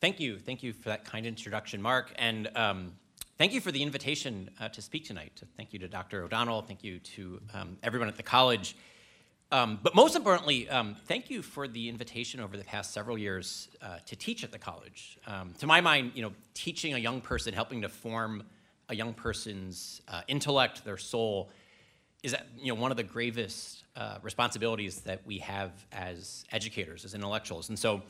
Thank you. Thank you for that kind introduction, Mark. And um, thank you for the invitation uh, to speak tonight. Thank you to Dr. O'Donnell. Thank you to um, everyone at the college. Um, but most importantly, um, thank you for the invitation over the past several years uh, to teach at the college. Um, to my mind, you know, teaching a young person, helping to form a young person's uh, intellect, their soul, is you know one of the gravest uh, responsibilities that we have as educators, as intellectuals. And so,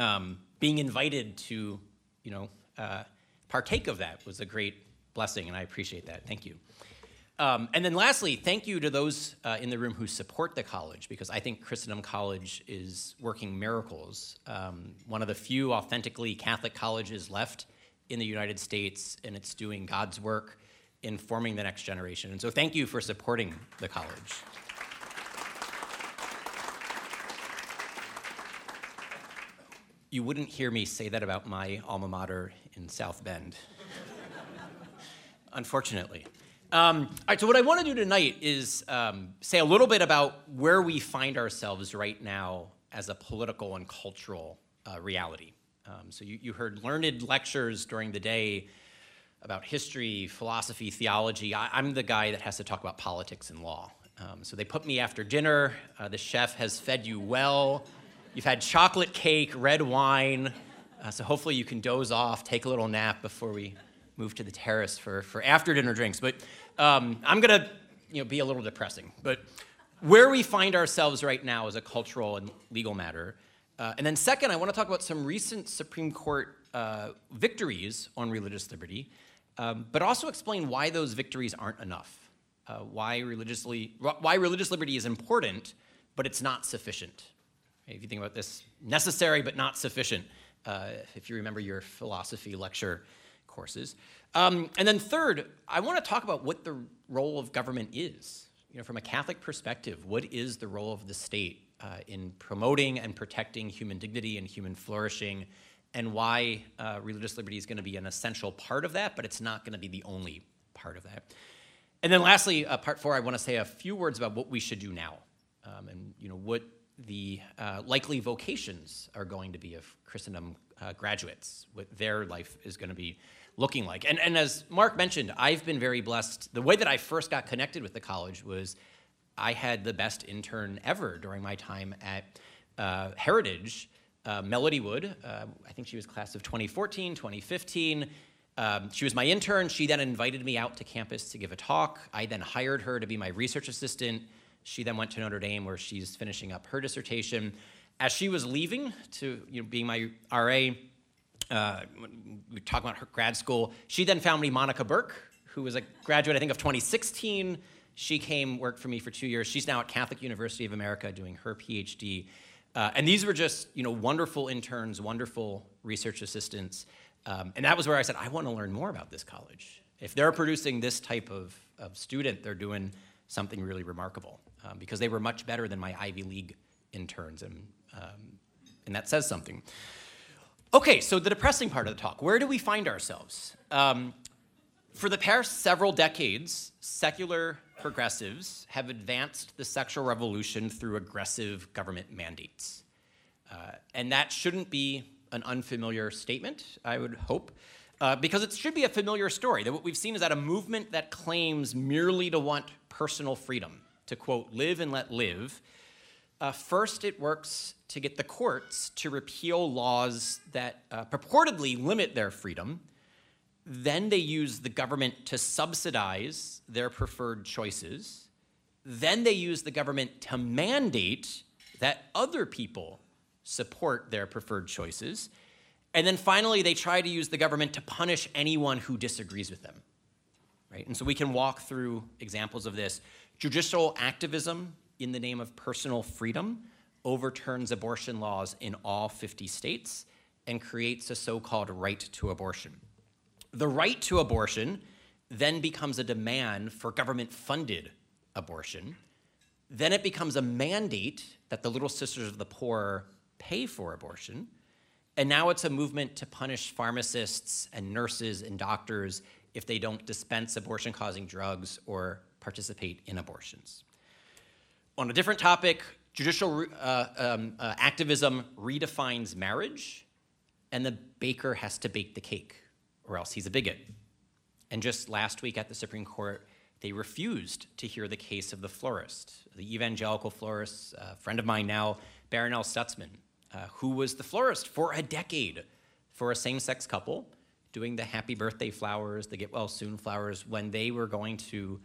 um, being invited to, you know, uh, partake of that was a great blessing, and I appreciate that. Thank you. Um, and then lastly, thank you to those uh, in the room who support the college, because I think Christendom College is working miracles. Um, one of the few authentically Catholic colleges left in the United States, and it's doing God's work in forming the next generation. And so thank you for supporting the college. You wouldn't hear me say that about my alma mater in South Bend, unfortunately. Um, all right, so what I want to do tonight is um, say a little bit about where we find ourselves right now as a political and cultural uh, reality. Um, so you, you, heard learned lectures during the day about history, philosophy, theology. I, am the guy that has to talk about politics and law. Um, so they put me after dinner. Uh, the chef has fed you well. You've had chocolate cake, red wine. Uh, so hopefully you can doze off, take a little nap before we move to the terrace for, for after dinner drinks. But um, I'm going to you know, be a little depressing. But where we find ourselves right now is a cultural and legal matter. Uh, and then, second, I want to talk about some recent Supreme Court uh, victories on religious liberty, um, but also explain why those victories aren't enough. Uh, why, religiously, why religious liberty is important, but it's not sufficient. If you think about this, necessary but not sufficient, uh, if you remember your philosophy lecture courses. Um, and then third, I want to talk about what the role of government is. You know, from a Catholic perspective, what is the role of the state uh, in promoting and protecting human dignity and human flourishing, and why uh, religious liberty is going to be an essential part of that, but it's not going to be the only part of that. And then lastly, uh, part four, I want to say a few words about what we should do now, um, and you know what the uh, likely vocations are going to be of Christendom uh, graduates, what their life is going to be looking like. And, and as Mark mentioned, I've been very blessed. The way that I first got connected with the college was I had the best intern ever during my time at uh, Heritage. Uh, Melody Wood, uh, I think she was class of 2014, 2015. Um, she was my intern. She then invited me out to campus to give a talk. I then hired her to be my research assistant. She then went to Notre Dame where she's finishing up her dissertation. As she was leaving to you know, being my RA, uh, we talk about her grad school. She then found me Monica Burke, who was a graduate, I think, of 2016. She came, worked for me for two years. She's now at Catholic University of America doing her PhD. Uh, and these were just, you know, wonderful interns, wonderful research assistants. Um, and that was where I said, I want to learn more about this college. If they're producing this type of, of student, they're doing something really remarkable um, because they were much better than my Ivy League interns. And, um, and that says something. Okay, so the depressing part of the talk where do we find ourselves? Um, for the past several decades, secular progressives have advanced the sexual revolution through aggressive government mandates. Uh, and that shouldn't be an unfamiliar statement, I would hope, uh, because it should be a familiar story. That what we've seen is that a movement that claims merely to want personal freedom, to quote, live and let live, uh, first, it works to get the courts to repeal laws that uh, purportedly limit their freedom. Then they use the government to subsidize their preferred choices. Then they use the government to mandate that other people support their preferred choices. And then finally, they try to use the government to punish anyone who disagrees with them. Right? And so we can walk through examples of this. Judicial activism in the name of personal freedom overturns abortion laws in all 50 states and creates a so called right to abortion. The right to abortion then becomes a demand for government funded abortion. Then it becomes a mandate that the Little Sisters of the Poor pay for abortion. And now it's a movement to punish pharmacists and nurses and doctors if they don't dispense abortion causing drugs or participate in abortions. On a different topic, judicial uh, um, uh, activism redefines marriage. and the baker has to bake the cake, or else he's a bigot. And just last week at the Supreme Court, they refused to hear the case of the florist, the evangelical florist, a friend of mine now, Barronelle Stutzman, uh, who was the florist for a decade for a same sex couple, doing the happy birthday flowers, the get well soon flowers, when they were going to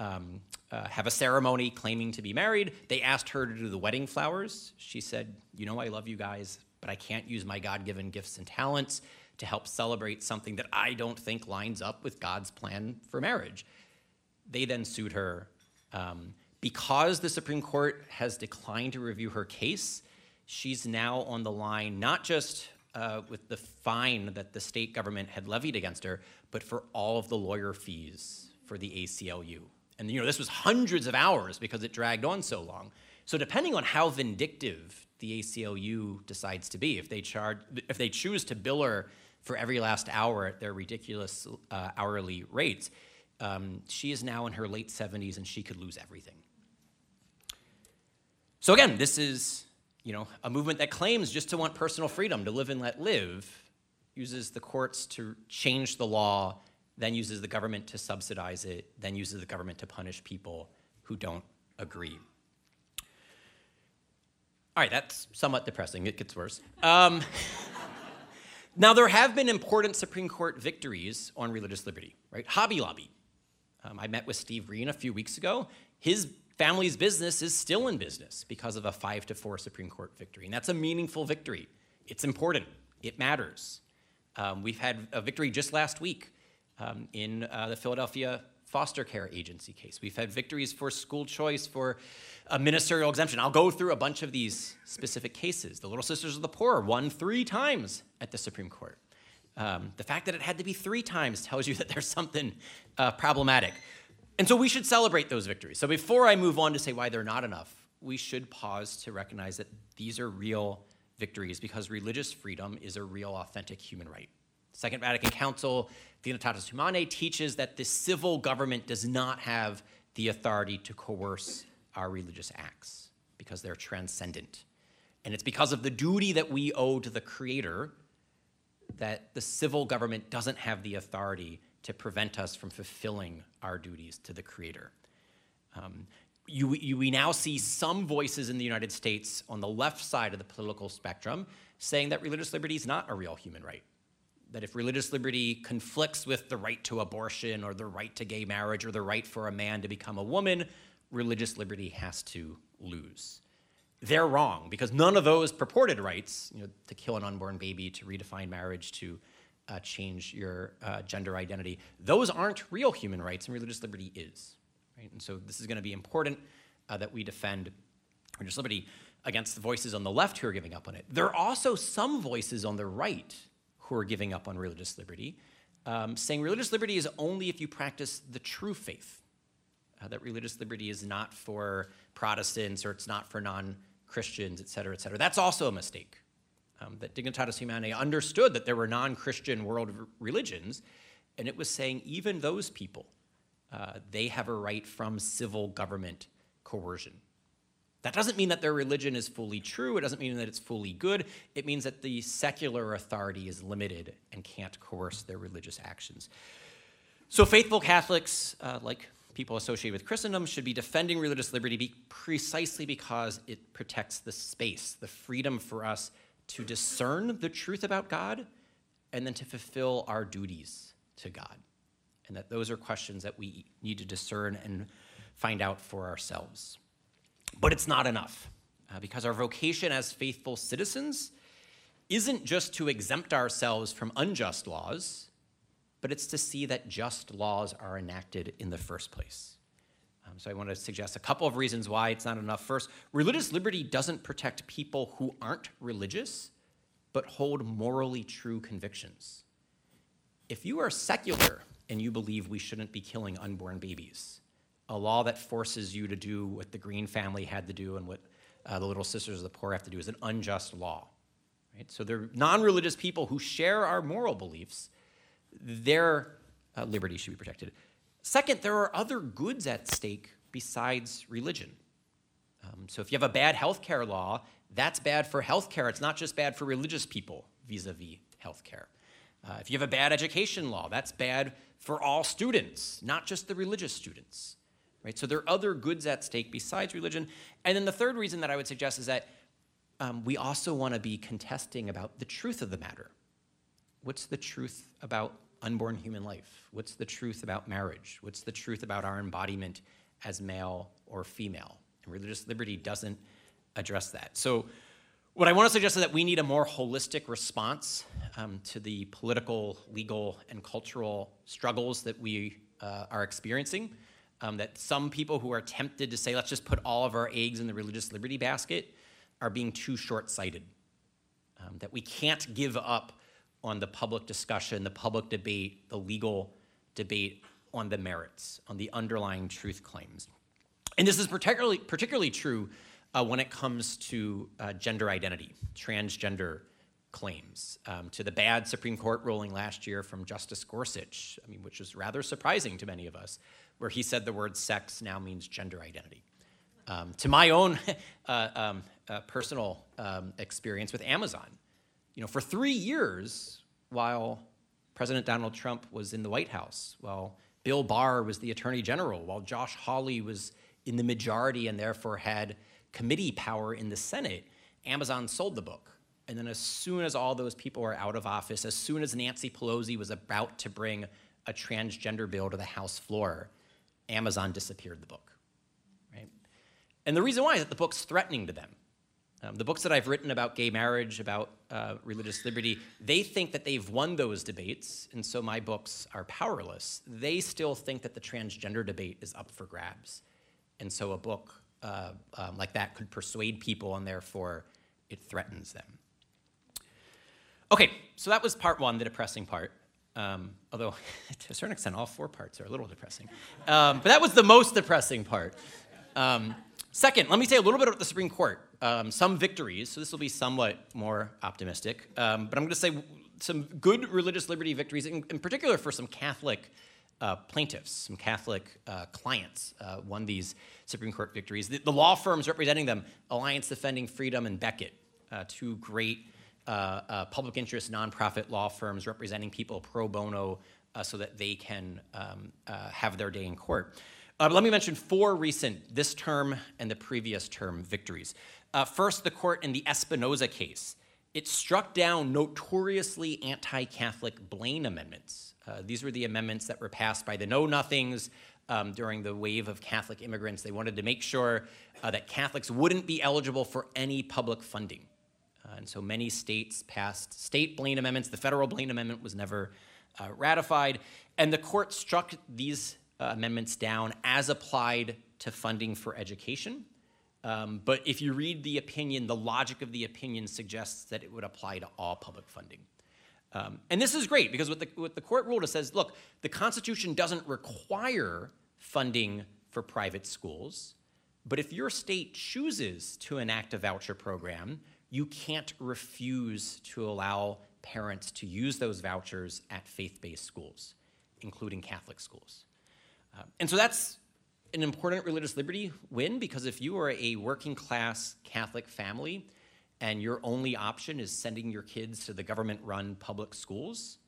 um, uh, have a ceremony claiming to be married. They asked her to do the wedding flowers. She said, You know, I love you guys, but I can't use my God given gifts and talents to help celebrate something that I don't think lines up with God's plan for marriage. They then sued her. Um, because the Supreme Court has declined to review her case, she's now on the line, not just uh, with the fine that the state government had levied against her, but for all of the lawyer fees for the ACLU. And you know, this was hundreds of hours because it dragged on so long. So depending on how vindictive the ACLU decides to be, if they charge, if they choose to bill her for every last hour at their ridiculous uh, hourly rates, um, she is now in her late 70s and she could lose everything. So again, this is you know, a movement that claims just to want personal freedom, to live and let live, uses the courts to change the law, then uses the government to subsidize it, then uses the government to punish people who don't agree. All right, that's somewhat depressing. It gets worse. Um, now, there have been important Supreme Court victories on religious liberty, right? Hobby Lobby. Um, I met with Steve Green a few weeks ago. His family's business is still in business because of a five to four Supreme Court victory. And that's a meaningful victory. It's important, it matters. Um, we've had a victory just last week um, in uh, the Philadelphia foster care agency case. We've had victories for school choice, for a ministerial exemption. I'll go through a bunch of these specific cases. The Little Sisters of the Poor won three times at the Supreme Court. Um, the fact that it had to be three times tells you that there's something uh, problematic. And so we should celebrate those victories. So before I move on to say why they're not enough, we should pause to recognize that these are real victories because religious freedom is a real, authentic human right. Second Vatican Council, Dignitatis Humanae, teaches that the civil government does not have the authority to coerce our religious acts because they're transcendent. And it's because of the duty that we owe to the Creator that the civil government doesn't have the authority to prevent us from fulfilling our duties to the Creator. Um, you, you, we now see some voices in the United States on the left side of the political spectrum saying that religious liberty is not a real human right. That if religious liberty conflicts with the right to abortion or the right to gay marriage or the right for a man to become a woman, religious liberty has to lose. They're wrong because none of those purported rights, you know, to kill an unborn baby, to redefine marriage, to uh, change your uh, gender identity. Those aren't real human rights, and religious liberty is. Right? And so this is going to be important uh, that we defend religious liberty against the voices on the left who are giving up on it. There are also some voices on the right who are giving up on religious liberty, um, saying religious liberty is only if you practice the true faith. Uh, that religious liberty is not for Protestants or it's not for non Christians, et cetera, et cetera. That's also a mistake um, that Dignitatis Humanae understood that there were non Christian world religions, and it was saying even those people, uh, they have a right from civil government coercion. That doesn't mean that their religion is fully true. It doesn't mean that it's fully good. It means that the secular authority is limited and can't coerce their religious actions. So, faithful Catholics, uh, like people associated with Christendom, should be defending religious liberty be precisely because it protects the space, the freedom for us to discern the truth about God and then to fulfill our duties to God. And that those are questions that we need to discern and find out for ourselves. But it's not enough uh, because our vocation as faithful citizens isn't just to exempt ourselves from unjust laws, but it's to see that just laws are enacted in the first place. Um, so I want to suggest a couple of reasons why it's not enough. First, religious liberty doesn't protect people who aren't religious, but hold morally true convictions. If you are secular and you believe we shouldn't be killing unborn babies, a law that forces you to do what the Green family had to do and what uh, the Little Sisters of the Poor have to do is an unjust law. Right? So they're non religious people who share our moral beliefs, their uh, liberty should be protected. Second, there are other goods at stake besides religion. Um, so if you have a bad healthcare law, that's bad for healthcare. It's not just bad for religious people vis a vis healthcare. Uh, if you have a bad education law, that's bad for all students, not just the religious students. Right? So there are other goods at stake besides religion. And then the third reason that I would suggest is that um, we also want to be contesting about the truth of the matter. What's the truth about unborn human life? What's the truth about marriage? What's the truth about our embodiment as male or female? And religious liberty doesn't address that. So, what I want to suggest is that we need a more holistic response um, to the political, legal, and cultural struggles that we uh, are experiencing. Um, that some people who are tempted to say, let's just put all of our eggs in the religious liberty basket, are being too short sighted. Um, that we can't give up on the public discussion, the public debate, the legal debate on the merits, on the underlying truth claims. And this is particularly, particularly true uh, when it comes to uh, gender identity, transgender claims, um, to the bad Supreme Court ruling last year from Justice Gorsuch, I mean, which was rather surprising to many of us, where he said the word sex now means gender identity. Um, to my own uh, um, uh, personal um, experience with Amazon, you know, for three years, while President Donald Trump was in the White House, while Bill Barr was the Attorney General, while Josh Hawley was in the majority and therefore had committee power in the Senate, Amazon sold the book. And then, as soon as all those people were out of office, as soon as Nancy Pelosi was about to bring a transgender bill to the House floor, Amazon disappeared the book. Right? And the reason why is that the book's threatening to them. Um, the books that I've written about gay marriage, about uh, religious liberty, they think that they've won those debates, and so my books are powerless. They still think that the transgender debate is up for grabs. And so a book uh, um, like that could persuade people, and therefore it threatens them. Okay, so that was part one, the depressing part. Um, although, to a certain extent, all four parts are a little depressing. Um, but that was the most depressing part. Um, second, let me say a little bit about the Supreme Court um, some victories, so this will be somewhat more optimistic, um, but I'm going to say some good religious liberty victories, in, in particular for some Catholic uh, plaintiffs, some Catholic uh, clients, uh, won these Supreme Court victories. The, the, law firms representing them, Alliance Defending Freedom and Becket, uh, two great uh, uh, public interest nonprofit law firms representing people pro bono so that they can um, have their day in court. let me mention four recent, this term and the previous term, victories. Uh, first, the court in the Espinoza case. It struck down notoriously anti Catholic Blaine amendments. Uh, these were the amendments that were passed by the Know Nothings um, during the wave of Catholic immigrants. They wanted to make sure uh, that Catholics wouldn't be eligible for any public funding. Uh, and so many states passed state Blaine amendments. The federal Blaine amendment was never uh, ratified. And the court struck these uh, amendments down as applied to funding for education. Um, but if you read the opinion, the logic of the opinion suggests that it would apply to all public funding. Um, and this is great because what the, what the court ruled is says, look, the Constitution doesn't require funding for private schools, but if your state chooses to enact a voucher program, you can't refuse to allow parents to use those vouchers at faith based schools, including Catholic schools. Uh, and so that's an important religious liberty win because if you are a working class Catholic family and your only option is sending your kids to the government run public schools,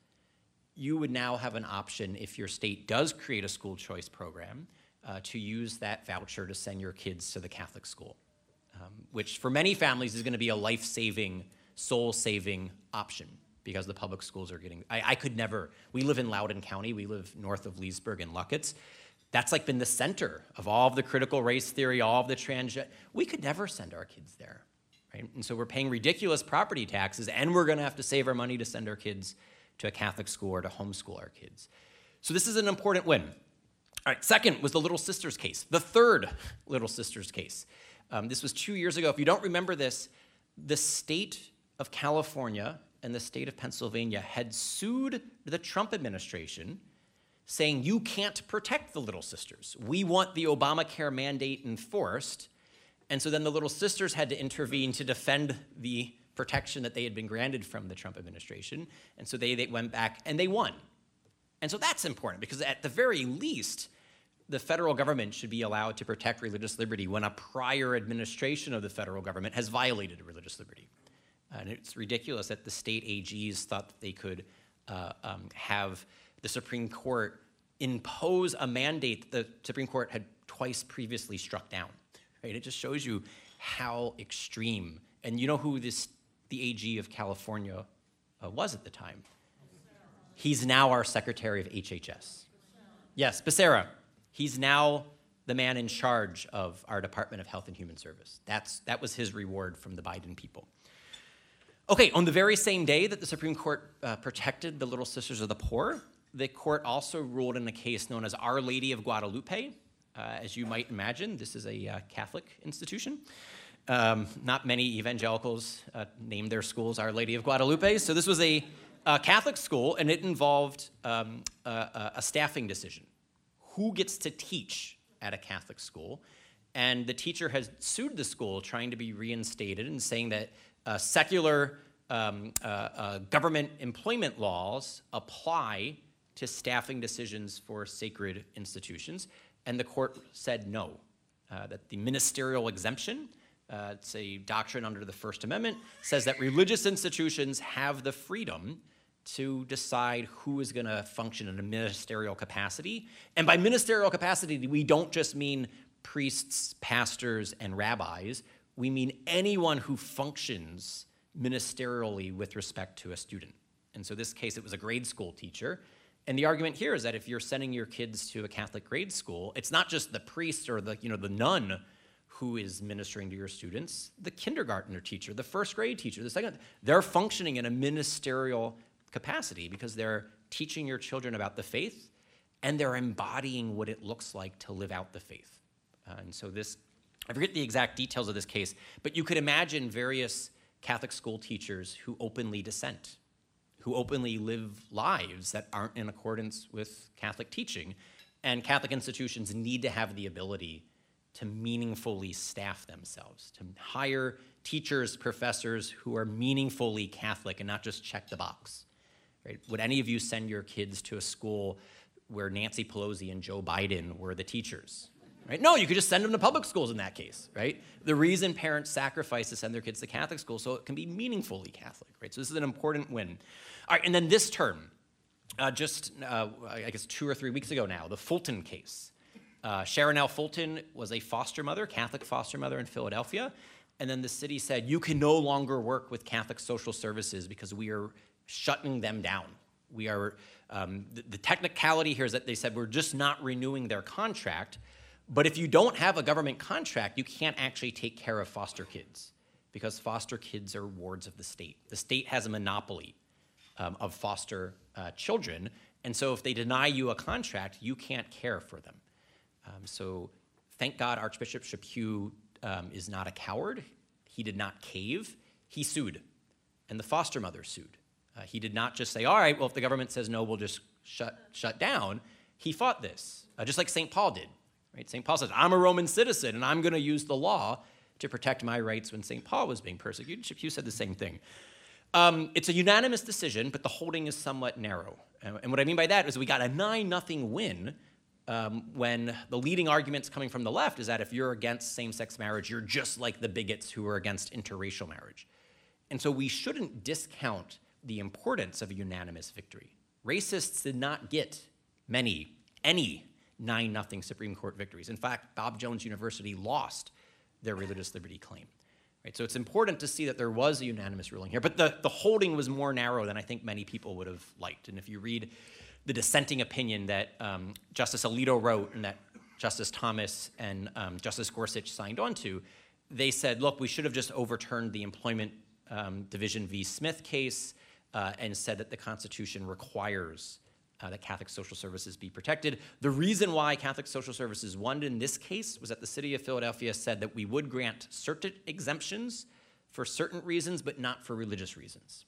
you would now have an option if your state does create a school choice program uh, to use that voucher to send your kids to the Catholic school, um, which for many families is going to be a life saving, soul saving option because the public schools are getting. I, I, could never. We live in Loudoun County. We live north of Leesburg and Lucketts that's like been the center of all of the critical race theory, all of the trans. We could never send our kids there, right? And so we're paying ridiculous property taxes, and we're going to have to save our money to send our kids to a Catholic school or to homeschool our kids. So this is an important win. All right, second was the Little Sisters case, the third Little Sisters case. Um, this was two years ago. If you don't remember this, the state of California and the state of Pennsylvania had sued the Trump administration saying you can't protect the Little Sisters. We want the Obamacare mandate enforced. And so then the Little Sisters had to intervene to defend the protection that they had been granted from the Trump administration. And so they, they went back and they won. And so that's important because, at the very least, the federal government should be allowed to protect religious liberty when a prior administration of the federal government has violated religious liberty. And it's ridiculous that the state AGs thought that they could uh, um, have the Supreme Court impose a mandate that the Supreme Court had twice previously struck down. Right? It just shows you how extreme. And you know who this the AG of California uh, was at the time? He's now our Secretary of HHS. Yes, Becerra. He's now the man in charge of our Department of Health and Human Service. That's, that was his reward from the Biden people. Okay, on the very same day that the Supreme Court uh, protected the Little Sisters of the Poor, the court also ruled in a case known as Our Lady of Guadalupe. Uh, as you might imagine, this is a uh, Catholic institution. Um, not many evangelicals uh, named their schools Our Lady of Guadalupe, so this was a, a Catholic school, and it involved um, a, a staffing decision. Who gets to teach at a Catholic school? And the teacher has sued the school, trying to be reinstated and saying that uh, secular um, uh, uh, government employment laws apply to staffing decisions for sacred institutions. And the court said no, uh, that the ministerial exemption, uh, it's a doctrine under the First Amendment, says that religious institutions have the freedom to decide who is going to function in a ministerial capacity. And by ministerial capacity, we don't just mean priests, pastors, and rabbis we mean anyone who functions ministerially with respect to a student. And so, this case, it was a grade school teacher. And the argument here is that if you're sending your kids to a Catholic grade school, it's not just the priest or the, you know, the nun who is ministering to your students, the kindergartner teacher, the first grade teacher, the second, they're functioning in a ministerial capacity because they're teaching your children about the faith and they're embodying what it looks like to live out the faith. Uh, and so this I forget the exact details of this case, but you could imagine various Catholic school teachers who openly dissent, who openly live lives that aren't in accordance with Catholic teaching. And Catholic institutions need to have the ability to meaningfully staff themselves, to hire teachers, professors who are meaningfully Catholic and not just check the box. Right? Would any of you send your kids to a school where Nancy Pelosi and Joe Biden were the teachers? Right? No, you could just send them to public schools in that case, right? The reason parents sacrifice to send their kids to Catholic school so it can be meaningfully Catholic, right? So this is an important win. All right, and then this term, uh, just uh, I guess two or three weeks ago now, the Fulton case. Uh, Sharon L. Fulton was a foster mother, Catholic foster mother in Philadelphia, and then the city said you can no longer work with Catholic social services because we are shutting them down. We are um, the, the technicality here is that they said we're just not renewing their contract but if you don't have a government contract, you can't actually take care of foster kids because foster kids are wards of the state. The state has a monopoly um, of foster uh, children. And so if they deny you a contract, you can't care for them. Um, so thank God Archbishop Chaput um, is not a coward. He did not cave. He sued. And the foster mother sued. Uh, he did not just say, all right, well, if the government says no, we'll just shut, shut down. He fought this, uh, just like St. Paul did. Right? St. Paul says, I'm a Roman citizen and I'm going to use the law to protect my rights when St. Paul was being persecuted. Chaput said the same thing. Um, it's a unanimous decision, but the holding is somewhat narrow. And what I mean by that is we got a 9 nothing win um, when the leading arguments coming from the left is that if you're against same sex marriage, you're just like the bigots who are against interracial marriage. And so we shouldn't discount the importance of a unanimous victory. Racists did not get many, any 9 0 Supreme Court victories. In fact, Bob Jones University lost their religious liberty claim. Right? So it's important to see that there was a unanimous ruling here, but the, the holding was more narrow than I think many people would have liked. And if you read the dissenting opinion that um, Justice Alito wrote and that Justice Thomas and um, Justice Gorsuch signed on to, they said, look, we should have just overturned the Employment um, Division v. Smith case uh, and said that the Constitution requires uh, that Catholic social services be protected. The reason why Catholic social services won in this case was that the city of Philadelphia said that we would grant certain exemptions for certain reasons, but not for religious reasons.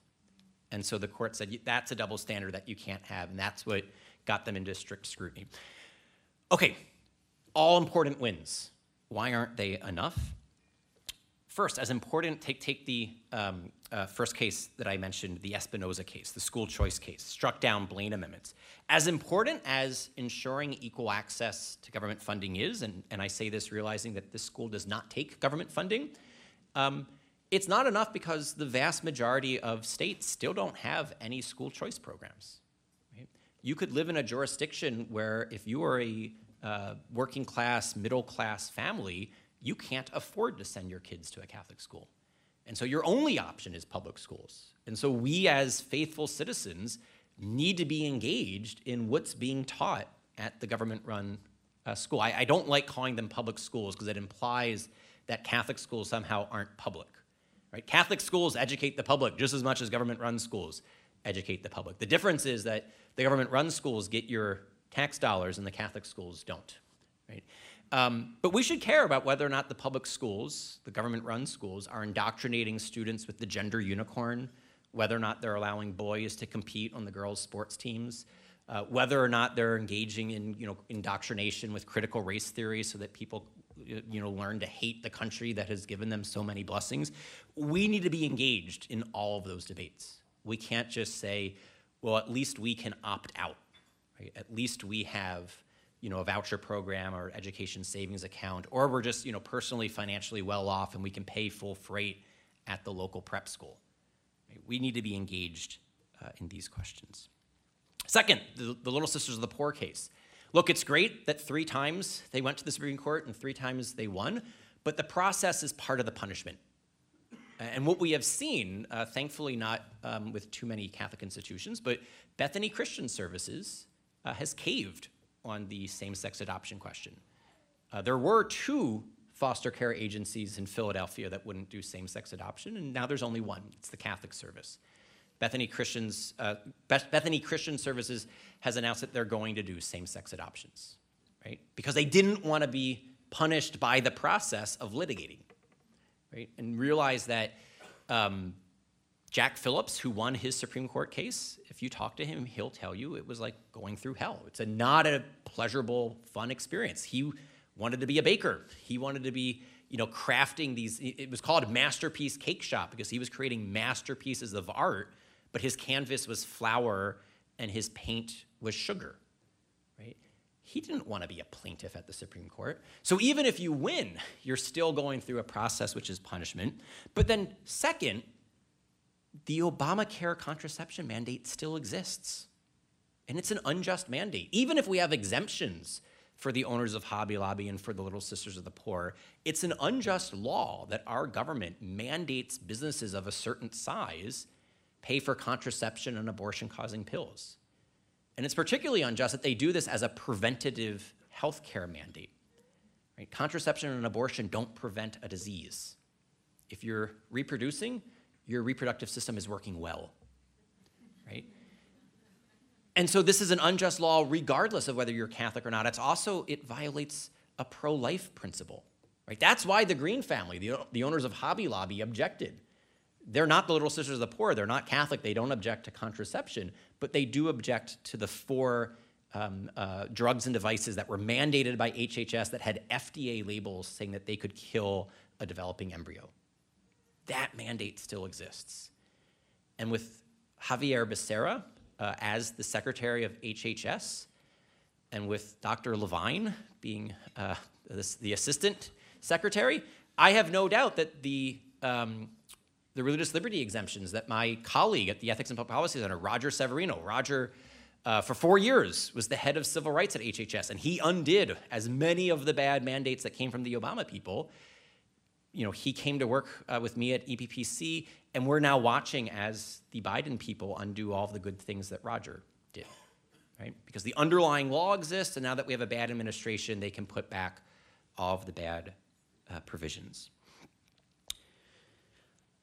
And so the court said that's a double standard that you can't have, and that's what got them into strict scrutiny. Okay, all important wins. Why aren't they enough? First, as important, take, take the um, uh, first case that I mentioned, the Espinoza case, the school choice case, struck down Blaine amendments. As important as ensuring equal access to government funding is, and, and I say this realizing that this school does not take government funding, um, it's not enough because the vast majority of states still don't have any school choice programs. Right? You could live in a jurisdiction where if you are a uh, working class, middle class family, you can't afford to send your kids to a Catholic school. And so your only option is public schools. And so we, as faithful citizens, need to be engaged in what's being taught at the government run uh, school. I, I, don't like calling them public schools because it implies that Catholic schools somehow aren't public. Right? Catholic schools educate the public just as much as government run schools educate the public. The difference is that the government run schools get your tax dollars and the Catholic schools don't. Right? Um, but we should care about whether or not the public schools, the government run schools, are indoctrinating students with the gender unicorn, whether or not they're allowing boys to compete on the girls' sports teams, uh, whether or not they're engaging in you know, indoctrination with critical race theory so that people you know, learn to hate the country that has given them so many blessings. We need to be engaged in all of those debates. We can't just say, well, at least we can opt out. Right? At least we have you know, a voucher program or education savings account, or we're just you know, personally financially well off and we can pay full freight at the local prep school. We need to be engaged uh, in these questions. Second, the, the Little Sisters of the Poor case. Look, it's great that three times they went to the Supreme Court and three times they won, but the process is part of the punishment. And what we have seen, uh, thankfully not um, with too many Catholic institutions, but Bethany Christian Services uh, has caved on the same sex adoption question. Uh, there were two foster care agencies in Philadelphia that wouldn't do same sex adoption, and now there's only one it's the Catholic Service. Bethany, Christians, uh, Bethany Christian Services has announced that they're going to do same sex adoptions, right? Because they didn't want to be punished by the process of litigating, right? And realize that um, Jack Phillips, who won his Supreme Court case, if you talk to him, he'll tell you it was like going through hell. It's a, not a pleasurable, fun experience. He wanted to be a baker. He wanted to be, you know, crafting these. It was called Masterpiece Cake Shop because he was creating masterpieces of art, but his canvas was flour and his paint was sugar. Right? He didn't want to be a plaintiff at the Supreme Court. So even if you win, you're still going through a process which is punishment. But then, second, the Obamacare contraception mandate still exists. And it's an unjust mandate. Even if we have exemptions for the owners of Hobby Lobby and for the Little Sisters of the Poor, it's an unjust law that our government mandates businesses of a certain size pay for contraception and abortion causing pills. And it's particularly unjust that they do this as a preventative health care mandate. Right? Contraception and abortion don't prevent a disease. If you're reproducing, your reproductive system is working well, right? And so this is an unjust law regardless of whether you're Catholic or not. It's also, it violates a pro life principle, right? That's why the Green family, the, the owners of Hobby Lobby, objected. They're not the Little Sisters of the Poor, they're not Catholic, they don't object to contraception, but they do object to the four um, uh, drugs and devices that were mandated by HHS that had FDA labels saying that they could kill a developing embryo that mandate still exists. And with Xavier Becerra uh, as the secretary of HHS, and with Dr. Levine being uh, the, assistant secretary, I have no doubt that the, um, the religious liberty exemptions that my colleague at the Ethics and Public Policy Center, Roger Severino, Roger, uh, for four years was the head of civil rights at HHS, and he undid as many of the bad mandates that came from the Obama people you know, he came to work uh, with me at EPPC, and we're now watching as the Biden people undo all the good things that Roger did, right? Because the underlying law exists, and now that we have a bad administration, they can put back all of the bad uh, provisions.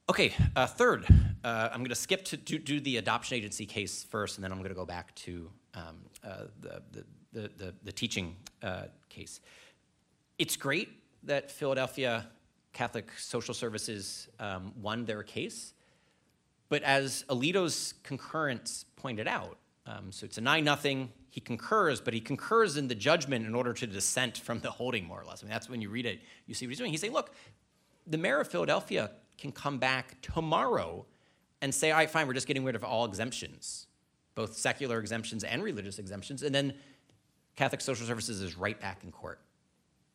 Okay, uh, third, uh, I'm going to skip to do, do, the adoption agency case first, and then I'm going to go back to um, uh, the, the, the, the, teaching uh, case. It's great that Philadelphia Catholic Social Services um, won their case. But as Alito's concurrence pointed out, um, so it's a 9 nothing. he concurs, but he concurs in the judgment in order to dissent from the holding, more or less. I mean, that's when you read it, you see what he's doing. He's saying, look, the mayor of Philadelphia can come back tomorrow and say, all right, fine, we're just getting rid of all exemptions, both secular exemptions and religious exemptions, and then Catholic Social Services is right back in court.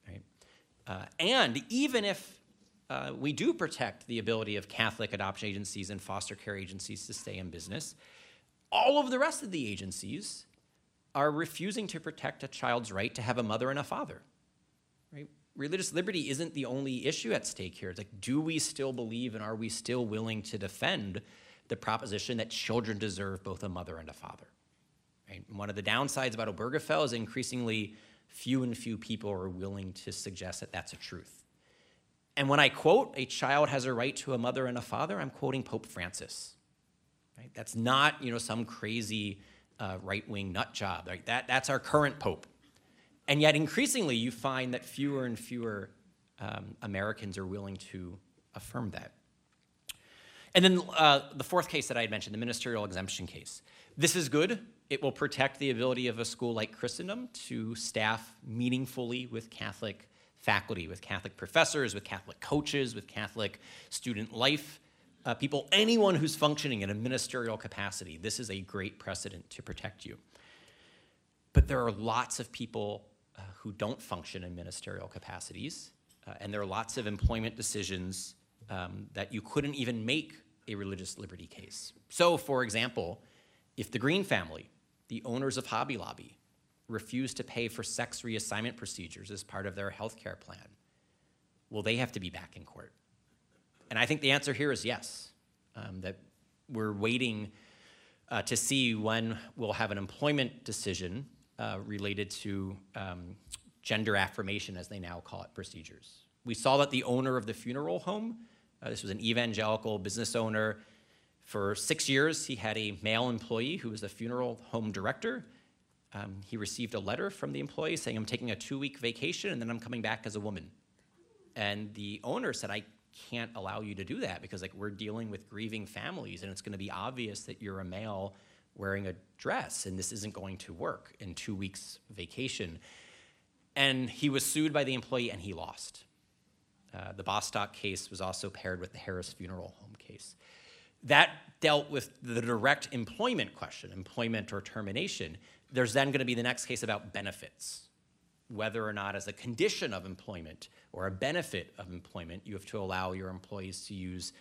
Right? Uh, and even if uh, we do protect the ability of Catholic adoption agencies and foster care agencies to stay in business. All of the rest of the agencies are refusing to protect a child's right to have a mother and a father. Right? Religious liberty isn't the only issue at stake here. It's like, do we still believe and are we still willing to defend the proposition that children deserve both a mother and a father? Right? one of the downsides about Obergefell is increasingly few and few people are willing to suggest that that's a truth. And when I quote, a child has a right to a mother and a father, I'm quoting Pope Francis. Right? That's not you know, some crazy uh, right wing nut job. Right? That, that's our current Pope. And yet, increasingly, you find that fewer and fewer um, Americans are willing to affirm that. And then uh, the fourth case that I had mentioned, the ministerial exemption case. This is good. It will protect the ability of a school like Christendom to staff meaningfully with Catholic faculty, with Catholic professors, with Catholic coaches, with Catholic student life uh, people, anyone who's functioning in a ministerial capacity. This is a great precedent to protect you. But there are lots of people uh, who don't function in ministerial capacities, uh, and there are lots of employment decisions um, that you couldn't even make a religious liberty case. So, for example, if the Green family, the owners of Hobby Lobby, refuse to pay for sex reassignment procedures as part of their health care plan, will they have to be back in court? And I think the answer here is yes, um, that we're waiting uh, to see when we'll have an employment decision uh, related to um, gender affirmation, as they now call it, procedures. We saw that the owner of the funeral home, uh, this was an evangelical business owner, for six years he had a male employee who was the funeral home director. Um, he received a letter from the employee saying, I'm taking a two week vacation and then I'm coming back as a woman. And the owner said, I can't allow you to do that because like we're dealing with grieving families and it's going to be obvious that you're a male wearing a dress and this isn't going to work in two weeks vacation. And he was sued by the employee and he lost. Uh, the bostock case was also paired with the harris funeral home case. That dealt with the direct employment question employment or termination there's then going to be the next case about benefits whether or not, as a condition of employment or a benefit of employment, you have to allow your employees to use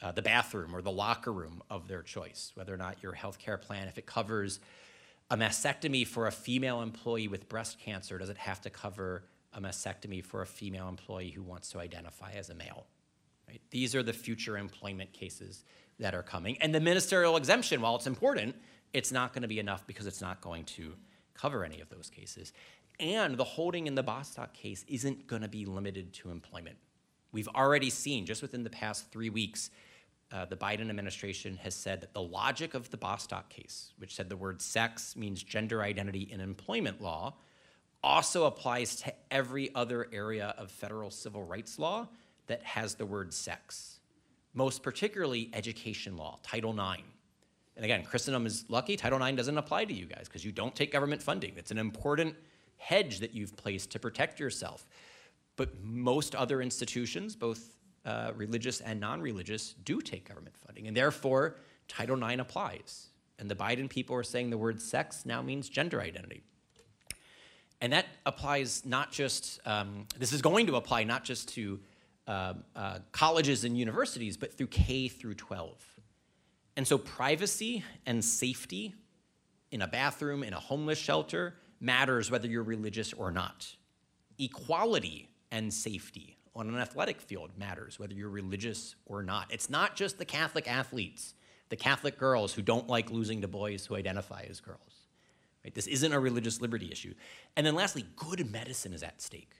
uh, the bathroom or the locker room of their choice, whether or not your health care plan, if it covers a mastectomy for a female employee with breast cancer, does it have to cover a mastectomy for a female employee who wants to identify as a male? Right? These are the future employment cases that are coming. And the ministerial exemption, while it's important, it's not going to be enough because it's not going to cover any of those cases. And the holding in the Bostock case isn't going to be limited to employment. We've already seen, just within the past three weeks, uh, the Biden administration has said that the logic of the Bostock case, which said the word sex means gender identity in employment law, also applies to every other area of federal civil rights law that has the word sex, most particularly education law, Title IX. And again, Christendom is lucky, Title IX doesn't apply to you guys because you don't take government funding. It's an important hedge that you've placed to protect yourself. But most other institutions, both uh, religious and non religious, do take government funding. And therefore, Title IX applies. And the Biden people are saying the word sex now means gender identity. And that applies not just, um, this is going to apply not just to uh, uh, colleges and universities, but through K through 12. And so, privacy and safety in a bathroom, in a homeless shelter, matters whether you're religious or not. Equality and safety on an athletic field matters whether you're religious or not. It's not just the Catholic athletes, the Catholic girls who don't like losing to boys who identify as girls. Right? This isn't a religious liberty issue. And then lastly, good medicine is at stake.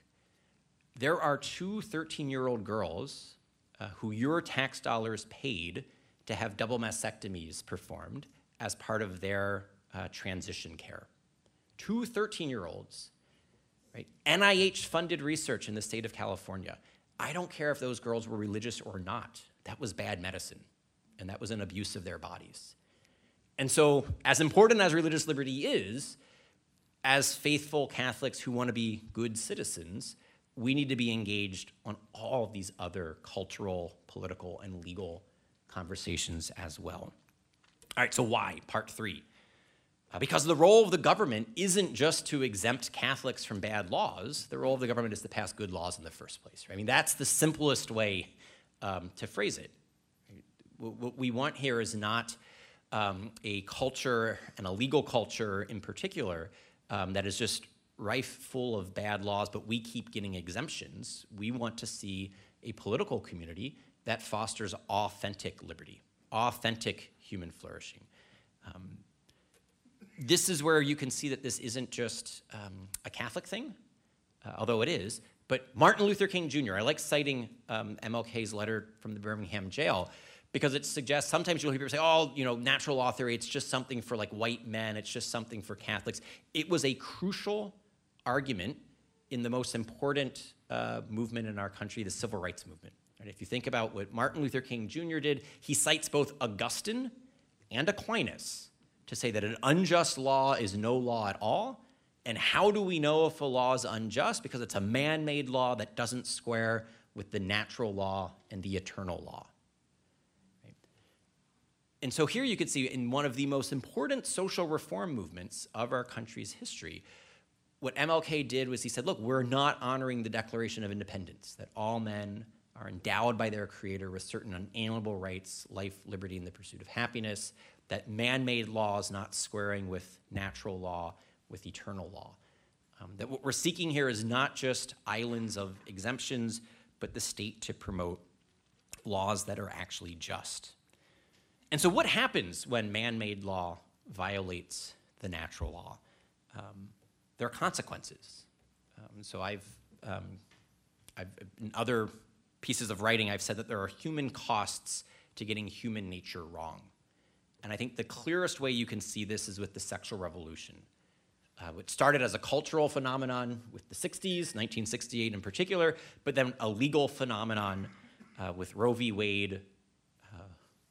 There are two 13 year old girls uh, who your tax dollars paid to have double mastectomies performed as part of their uh, transition care two 13 year olds, right? NIH funded research in the state of California. I don't care if those girls were religious or not. That was bad medicine, and that was an abuse of their bodies. And so, as important as religious liberty is, as faithful Catholics who want to be good citizens, we need to be engaged on all of these other cultural, political, and legal conversations as well. All right, so why? Part three. Uh, because the role of the government isn't just to exempt Catholics from bad laws, the role of the government is to pass good laws in the first place. Right? I mean, that's the simplest way um, to phrase it. What we want here is not um, a culture and a legal culture in particular um, that is just rife full of bad laws, but we keep getting exemptions. We want to see a political community that fosters authentic liberty, authentic human flourishing. Um, this is where you can see that this isn't just um, a Catholic thing, uh, although it is, but Martin Luther King Jr., I like citing um, MLK's letter from the Birmingham jail because it suggests sometimes you'll hear people say, oh, you know, natural law theory, it's just something for like white men, it's just something for Catholics. It was a crucial argument in the most important uh, movement in our country, the civil rights movement. And if you think about what Martin Luther King Jr. did, he cites both Augustine and Aquinas to say that an unjust law is no law at all. And how do we know if a law is unjust? Because it's a man made law that doesn't square with the natural law and the eternal law. Right? And so here you could see in one of the most important social reform movements of our country's history, what MLK did was he said, look, we're not honoring the Declaration of Independence, that all men are endowed by their Creator with certain unalienable rights, life, liberty, and the pursuit of happiness, that man made laws not squaring with natural law, with eternal law. Um, that what we're seeking here is not just islands of exemptions, but the state to promote laws that are actually just. And so, what happens when man made law violates the natural law? Um, there are consequences. Um, so, I've, um, I've, in other pieces of writing, I've said that there are human costs to getting human nature wrong. And I think the clearest way you can see this is with the sexual revolution. Uh, it started as a cultural phenomenon with the 60s, 1968 in particular, but then a legal phenomenon uh, with Roe v. Wade, uh,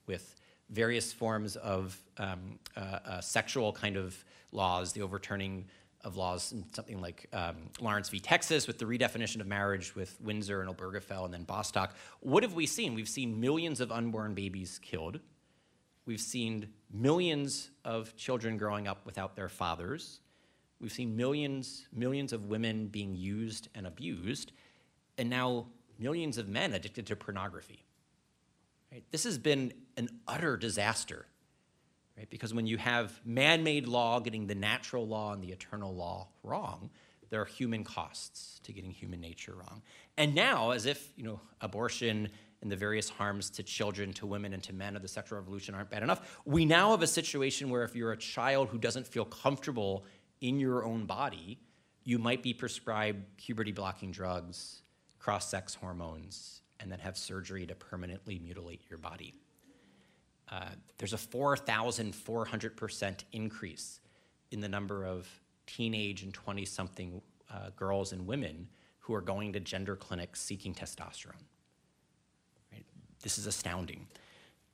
with various forms of um, uh, uh, sexual kind of laws, the overturning of laws, in something like um, Lawrence v. Texas, with the redefinition of marriage with Windsor and Obergefell and then Bostock. What have we seen? We've seen millions of unborn babies killed. We've seen millions of children growing up without their fathers. We've seen millions, millions of women being used and abused, and now millions of men addicted to pornography. Right? This has been an utter disaster, right? Because when you have man-made law getting the natural law and the eternal law wrong, there are human costs to getting human nature wrong. And now, as if you know, abortion and the various harms to children, to women, and to men of the sexual revolution aren't bad enough. We now have a situation where if you're a child who doesn't feel comfortable in your own body, you might be prescribed puberty blocking drugs, cross sex hormones, and then have surgery to permanently mutilate your body. Uh, there's a 4,400% increase in the number of teenage and 20 something uh, girls and women who are going to gender clinics seeking testosterone. This is astounding.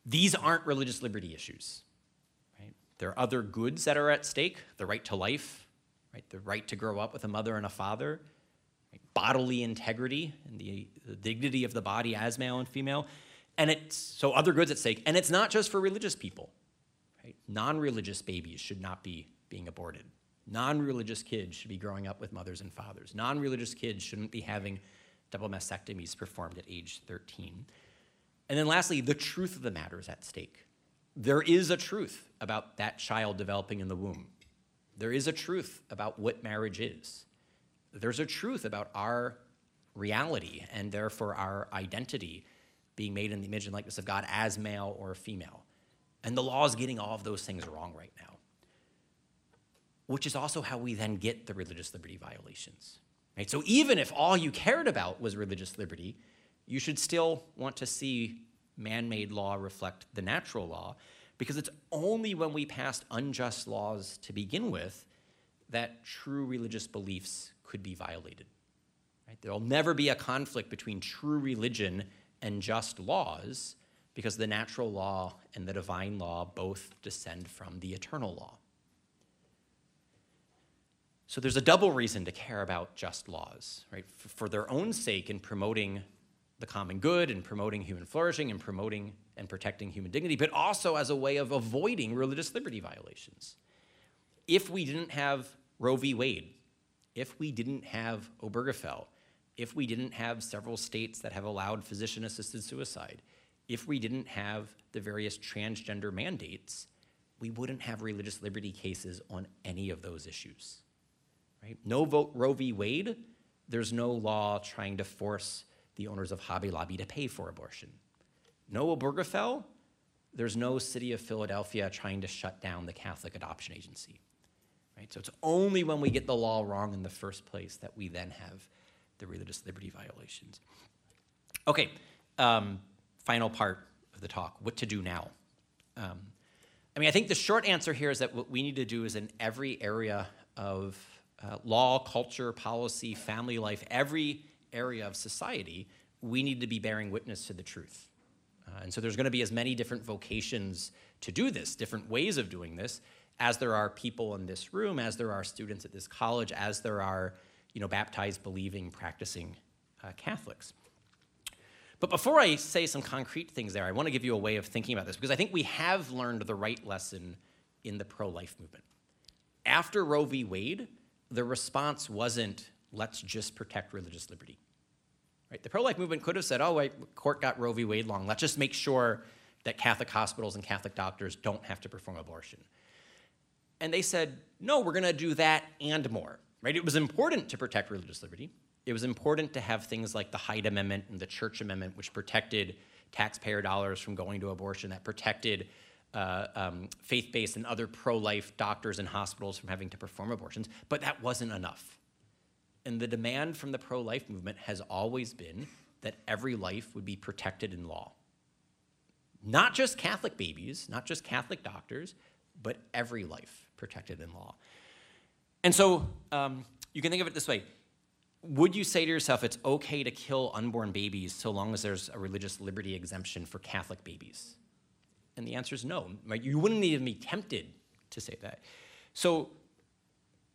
These aren't religious liberty issues. Right? There are other goods that are at stake the right to life, right? the right to grow up with a mother and a father, bodily integrity and the, the dignity of the body as male and female. And it's so other goods at stake. And it's not just for religious people. Right? Non religious babies should not be being aborted. Non religious kids should be growing up with mothers and fathers. Non religious kids shouldn't be having double mastectomies performed at age 13. And then lastly, the truth of the matter is at stake. There is a truth about that child developing in the womb. There is a truth about what marriage is. There's a truth about our reality and therefore our identity being made in the image and likeness of God as male or female. And the law is getting all of those things wrong right now, which is also how we then get the religious liberty violations. Right? So even if all you cared about was religious liberty, you should still want to see man made law reflect the natural law, because it's only when we passed unjust laws to begin with that true religious beliefs could be violated. Right? There'll never be a conflict between true religion and just laws because the natural law and the divine law both descend from the eternal law. So there's a double reason to care about just laws, right? For their own sake in promoting the common good and promoting human flourishing and promoting and protecting human dignity, but also as a way of avoiding religious liberty violations. if we didn't have Roe v. Wade, if we didn't have Obergefell, if we didn't have several states that have allowed physician assisted suicide, if we didn't have the various transgender mandates, we wouldn't have religious liberty cases on any of those issues. Right? No vote Roe v. Wade, there's no law trying to force the owners of Hobby Lobby to pay for abortion. No Obergefell, there's no city of Philadelphia trying to shut down the Catholic Adoption Agency. Right? So it's only when we get the law wrong in the first place that we then have the religious liberty violations. Okay, um, final part of the talk what to do now. Um, I mean, I think the short answer here is that what we need to do is in every area of uh, law, culture, policy, family life, every area of society, we need to be bearing witness to the truth. Uh, and so there's going to be as many different vocations to do this, different ways of doing this, as there are people in this room, as there are students at this college, as there are you know, baptized, believing, practicing uh, Catholics. But before I say some concrete things there, I want to give you a way of thinking about this because I think we have learned the right lesson in the pro life movement. After Roe v. Wade, the response wasn't, let's just protect religious liberty. Right? The pro life movement could have said, oh, wait, court got Roe v. Wade long. Let's just make sure that Catholic hospitals and Catholic doctors don't have to perform abortion. And they said, no, we're going to do that and more. Right? It was important to protect religious liberty. It was important to have things like the Hyde Amendment and the Church Amendment, which protected taxpayer dollars from going to abortion, that protected uh, um, faith based and other pro life doctors and hospitals from having to perform abortions. But that wasn't enough. And the demand from the pro life movement has always been that every life would be protected in law. Not just Catholic babies, not just Catholic doctors, but every life protected in law. And so um, you can think of it this way Would you say to yourself, it's okay to kill unborn babies so long as there's a religious liberty exemption for Catholic babies? And the answer is no. Right? You wouldn't even be tempted to say that. So,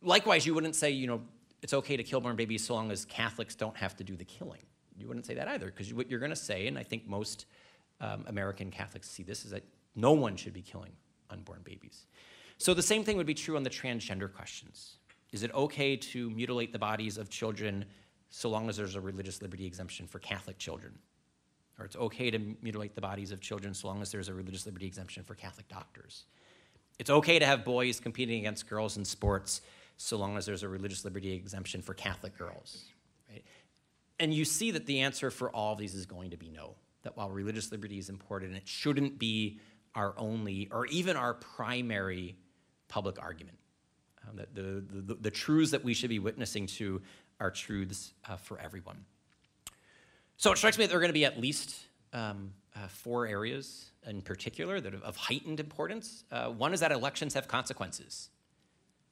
likewise, you wouldn't say, you know, it's okay to kill born babies so long as Catholics don't have to do the killing. You wouldn't say that either, because what you're going to say, and I think most um, American Catholics see this, is that no one should be killing unborn babies. So the same thing would be true on the transgender questions. Is it okay to mutilate the bodies of children so long as there's a religious liberty exemption for Catholic children? Or it's okay to mutilate the bodies of children so long as there's a religious liberty exemption for Catholic doctors. It's okay to have boys competing against girls in sports so long as there's a religious liberty exemption for Catholic girls. Right? And you see that the answer for all of these is going to be no. That while religious liberty is important, it shouldn't be our only or even our primary public argument. Um, that the, the, the, truths that we should be witnessing to are truths uh, for everyone. So it strikes me that there are going to be at least um, uh, four areas in particular that are of heightened importance. Uh, one is that elections have consequences.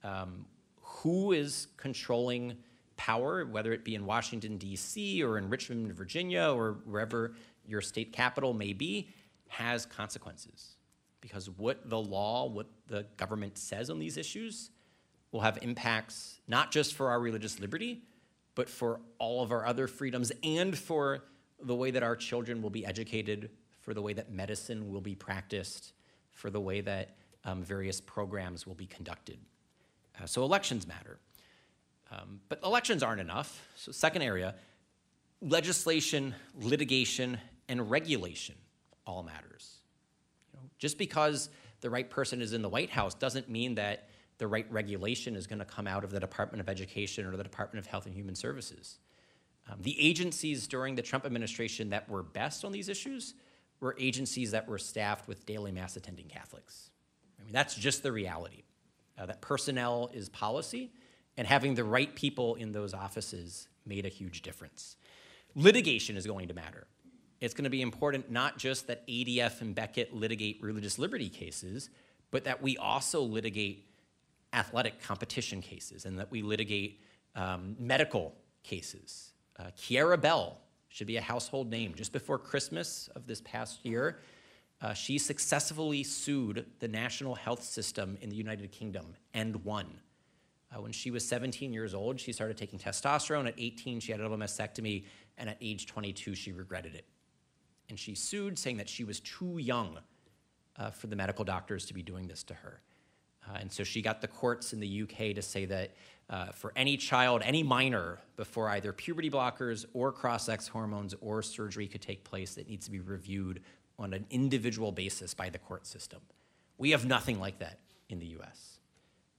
Um, who is controlling power, whether it be in Washington, D.C., or in Richmond, Virginia, or wherever your state capital may be, has consequences. Because what the law, what the government says on these issues, will have impacts not just for our religious liberty, but for all of our other freedoms and for the way that our children will be educated, for the way that medicine will be practiced, for the way that um, various programs will be conducted. Uh, so elections matter. Um, but elections aren't enough. So, second area legislation, litigation, and regulation all matters. You know, just because the right person is in the White House doesn't mean that the right regulation is going to come out of the Department of Education or the Department of Health and Human Services. Um, the agencies during the Trump administration that were best on these issues were agencies that were staffed with daily mass attending Catholics. I mean, that's just the reality uh, that personnel is policy, and having the right people in those offices made a huge difference. Litigation is going to matter. It's going to be important not just that ADF and Becket litigate religious liberty cases, but that we also litigate athletic competition cases and that we litigate um, medical cases. Uh, Keira Bell should be a household name. Just before Christmas of this past year, uh, she successfully sued the national health system in the United Kingdom and won. Uh, when she was 17 years old, she started taking testosterone. At 18, she had a double mastectomy, and at age 22, she regretted it. And she sued, saying that she was too young uh, for the medical doctors to be doing this to her. Uh, and so she got the courts in the UK to say that uh, for any child, any minor, before either puberty blockers or cross sex hormones or surgery could take place, it needs to be reviewed on an individual basis by the court system. We have nothing like that in the US.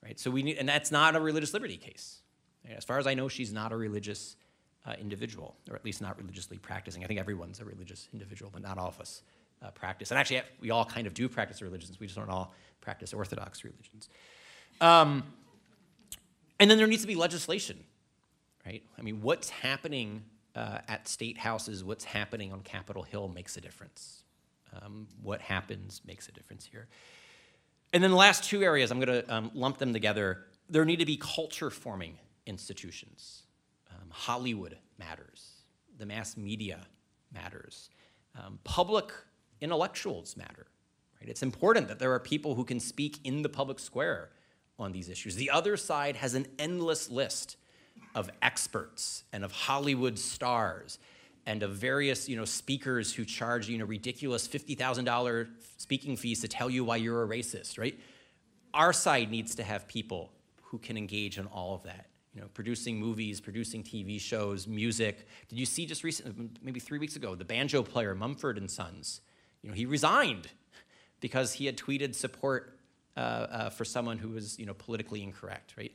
Right? So we need, and that's not a religious liberty case. As far as I know, she's not a religious uh, individual, or at least not religiously practicing. I think everyone's a religious individual, but not all of us uh, practice. And actually, we all kind of do practice religions. We just don't all practice Orthodox religions. Um, and then there needs to be legislation, right? I mean, what's happening uh, at state houses, what's happening on Capitol Hill makes a difference. Um, what happens makes a difference here. And then the last two areas, I'm going to um, lump them together. There need to be culture forming institutions. Hollywood matters, the mass media matters, um, public intellectuals matter. Right? It's important that there are people who can speak in the public square on these issues. The other side has an endless list of experts and of Hollywood stars and of various you know, speakers who charge you know, ridiculous $50,000 speaking fees to tell you why you're a racist, right? Our side needs to have people who can engage in all of that. You know, producing movies, producing TV shows, music. Did you see just recently, maybe three weeks ago, the banjo player Mumford and Sons? You know, he resigned because he had tweeted support uh, uh, for someone who was, you know, politically incorrect, right?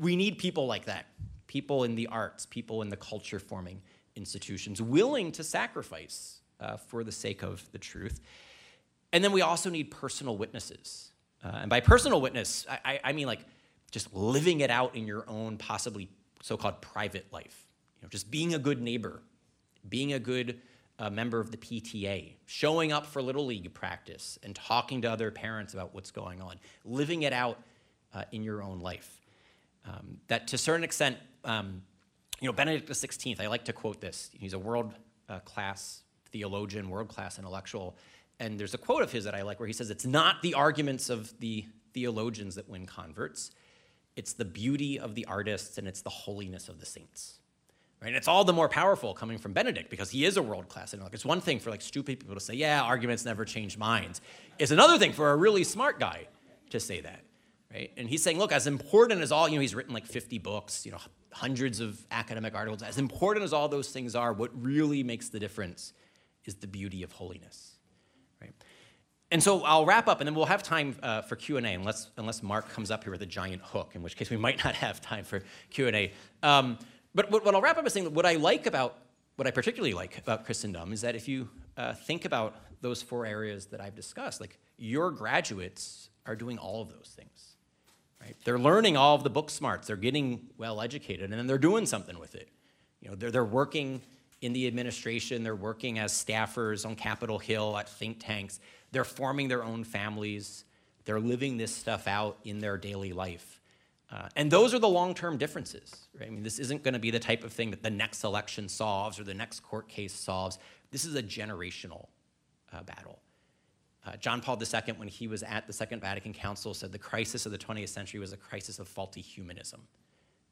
We need people like that, people in the arts, people in the culture forming institutions, willing to sacrifice uh, for the sake of the truth. And then we also need personal witnesses. Uh, and by personal witness, I, I mean like just living it out in your own possibly so-called private life. You know, just being a good neighbor, being a good uh, member of the PTA, showing up for Little League practice and talking to other parents about what's going on, living it out uh, in your own life. Um, that to a certain extent, um, you know, Benedict XVI, I like to quote this. He's a world uh, class theologian, world class intellectual. And there's a quote of his that I like where he says, It's not the arguments of the theologians that win converts, it's the beauty of the artists and it's the holiness of the saints. Right? And it's all the more powerful coming from Benedict because he is a world class intellect. It's one thing for like stupid people to say, yeah, arguments never change minds. It's another thing for a really smart guy to say that. Right? And he's saying, look, as important as all, you know, he's written like 50 books, you know, hundreds of academic articles, as important as all those things are, what really makes the difference is the beauty of holiness. Right? And so I'll wrap up, and then we'll have time uh, for Q and A, unless unless Mark comes up here with a giant hook, in which case we might not have time for Q and A. Um, but what, what, I'll wrap up by saying that what I like about what I particularly like about Christendom is that if you uh, think about those four areas that I've discussed, like your graduates are doing all of those things. Right? They're learning all of the book smarts. They're getting well educated, and then they're doing something with it. You know, they're, they're working in the administration. They're working as staffers on Capitol Hill at think tanks. They're forming their own families. They're living this stuff out in their daily life. Uh, and those are the long term differences. Right? I mean, this isn't going to be the type of thing that the next election solves or the next court case solves. This is a generational uh, battle. Uh, John Paul II, when he was at the Second Vatican Council, said the crisis of the 20th century was a crisis of faulty humanism.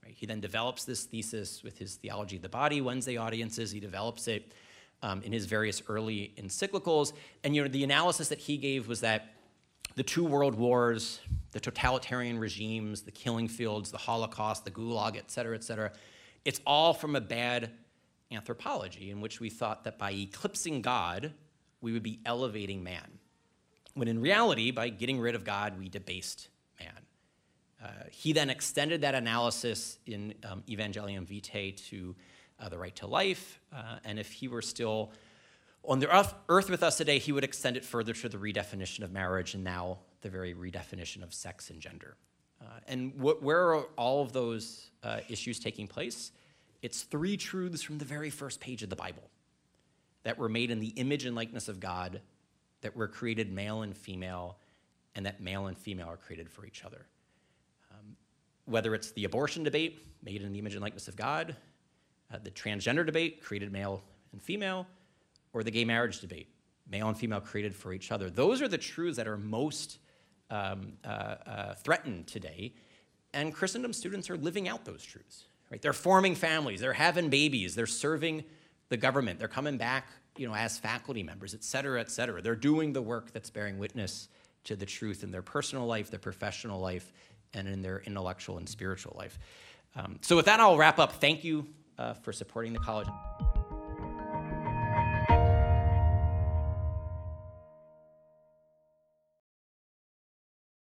Right? He then develops this thesis with his Theology of the Body, Wednesday audiences. He develops it um, in his various early encyclicals. And you know, the analysis that he gave was that the two world wars, the totalitarian regimes, the killing fields, the Holocaust, the Gulag, et cetera, et cetera, it's all from a bad anthropology in which we thought that by eclipsing God, we would be elevating man. When in reality, by getting rid of God, we debased man. Uh, he then extended that analysis in um, Evangelium Vitae to the right to life. Uh, and if he were still on the earth with us today, he would extend it further to the redefinition of marriage and now the very redefinition of sex and gender. Uh, and wh- where are all of those uh, issues taking place? It's three truths from the very first page of the Bible that were made in the image and likeness of God, that were created male and female, and that male and female are created for each other. Um, whether it's the abortion debate, made in the image and likeness of God, uh, the transgender debate, created male and female, or the gay marriage debate, male and female created for each other. Those are the truths that are most um, uh, uh, threatened today, and Christendom students are living out those truths. Right? They're forming families, they're having babies, they're serving the government, they're coming back, you know, as faculty members, et cetera, et cetera. They're doing the work that's bearing witness to the truth in their personal life, their professional life, and in their intellectual and spiritual life. Um, so, with that, I'll wrap up. Thank you Uh, for supporting the college.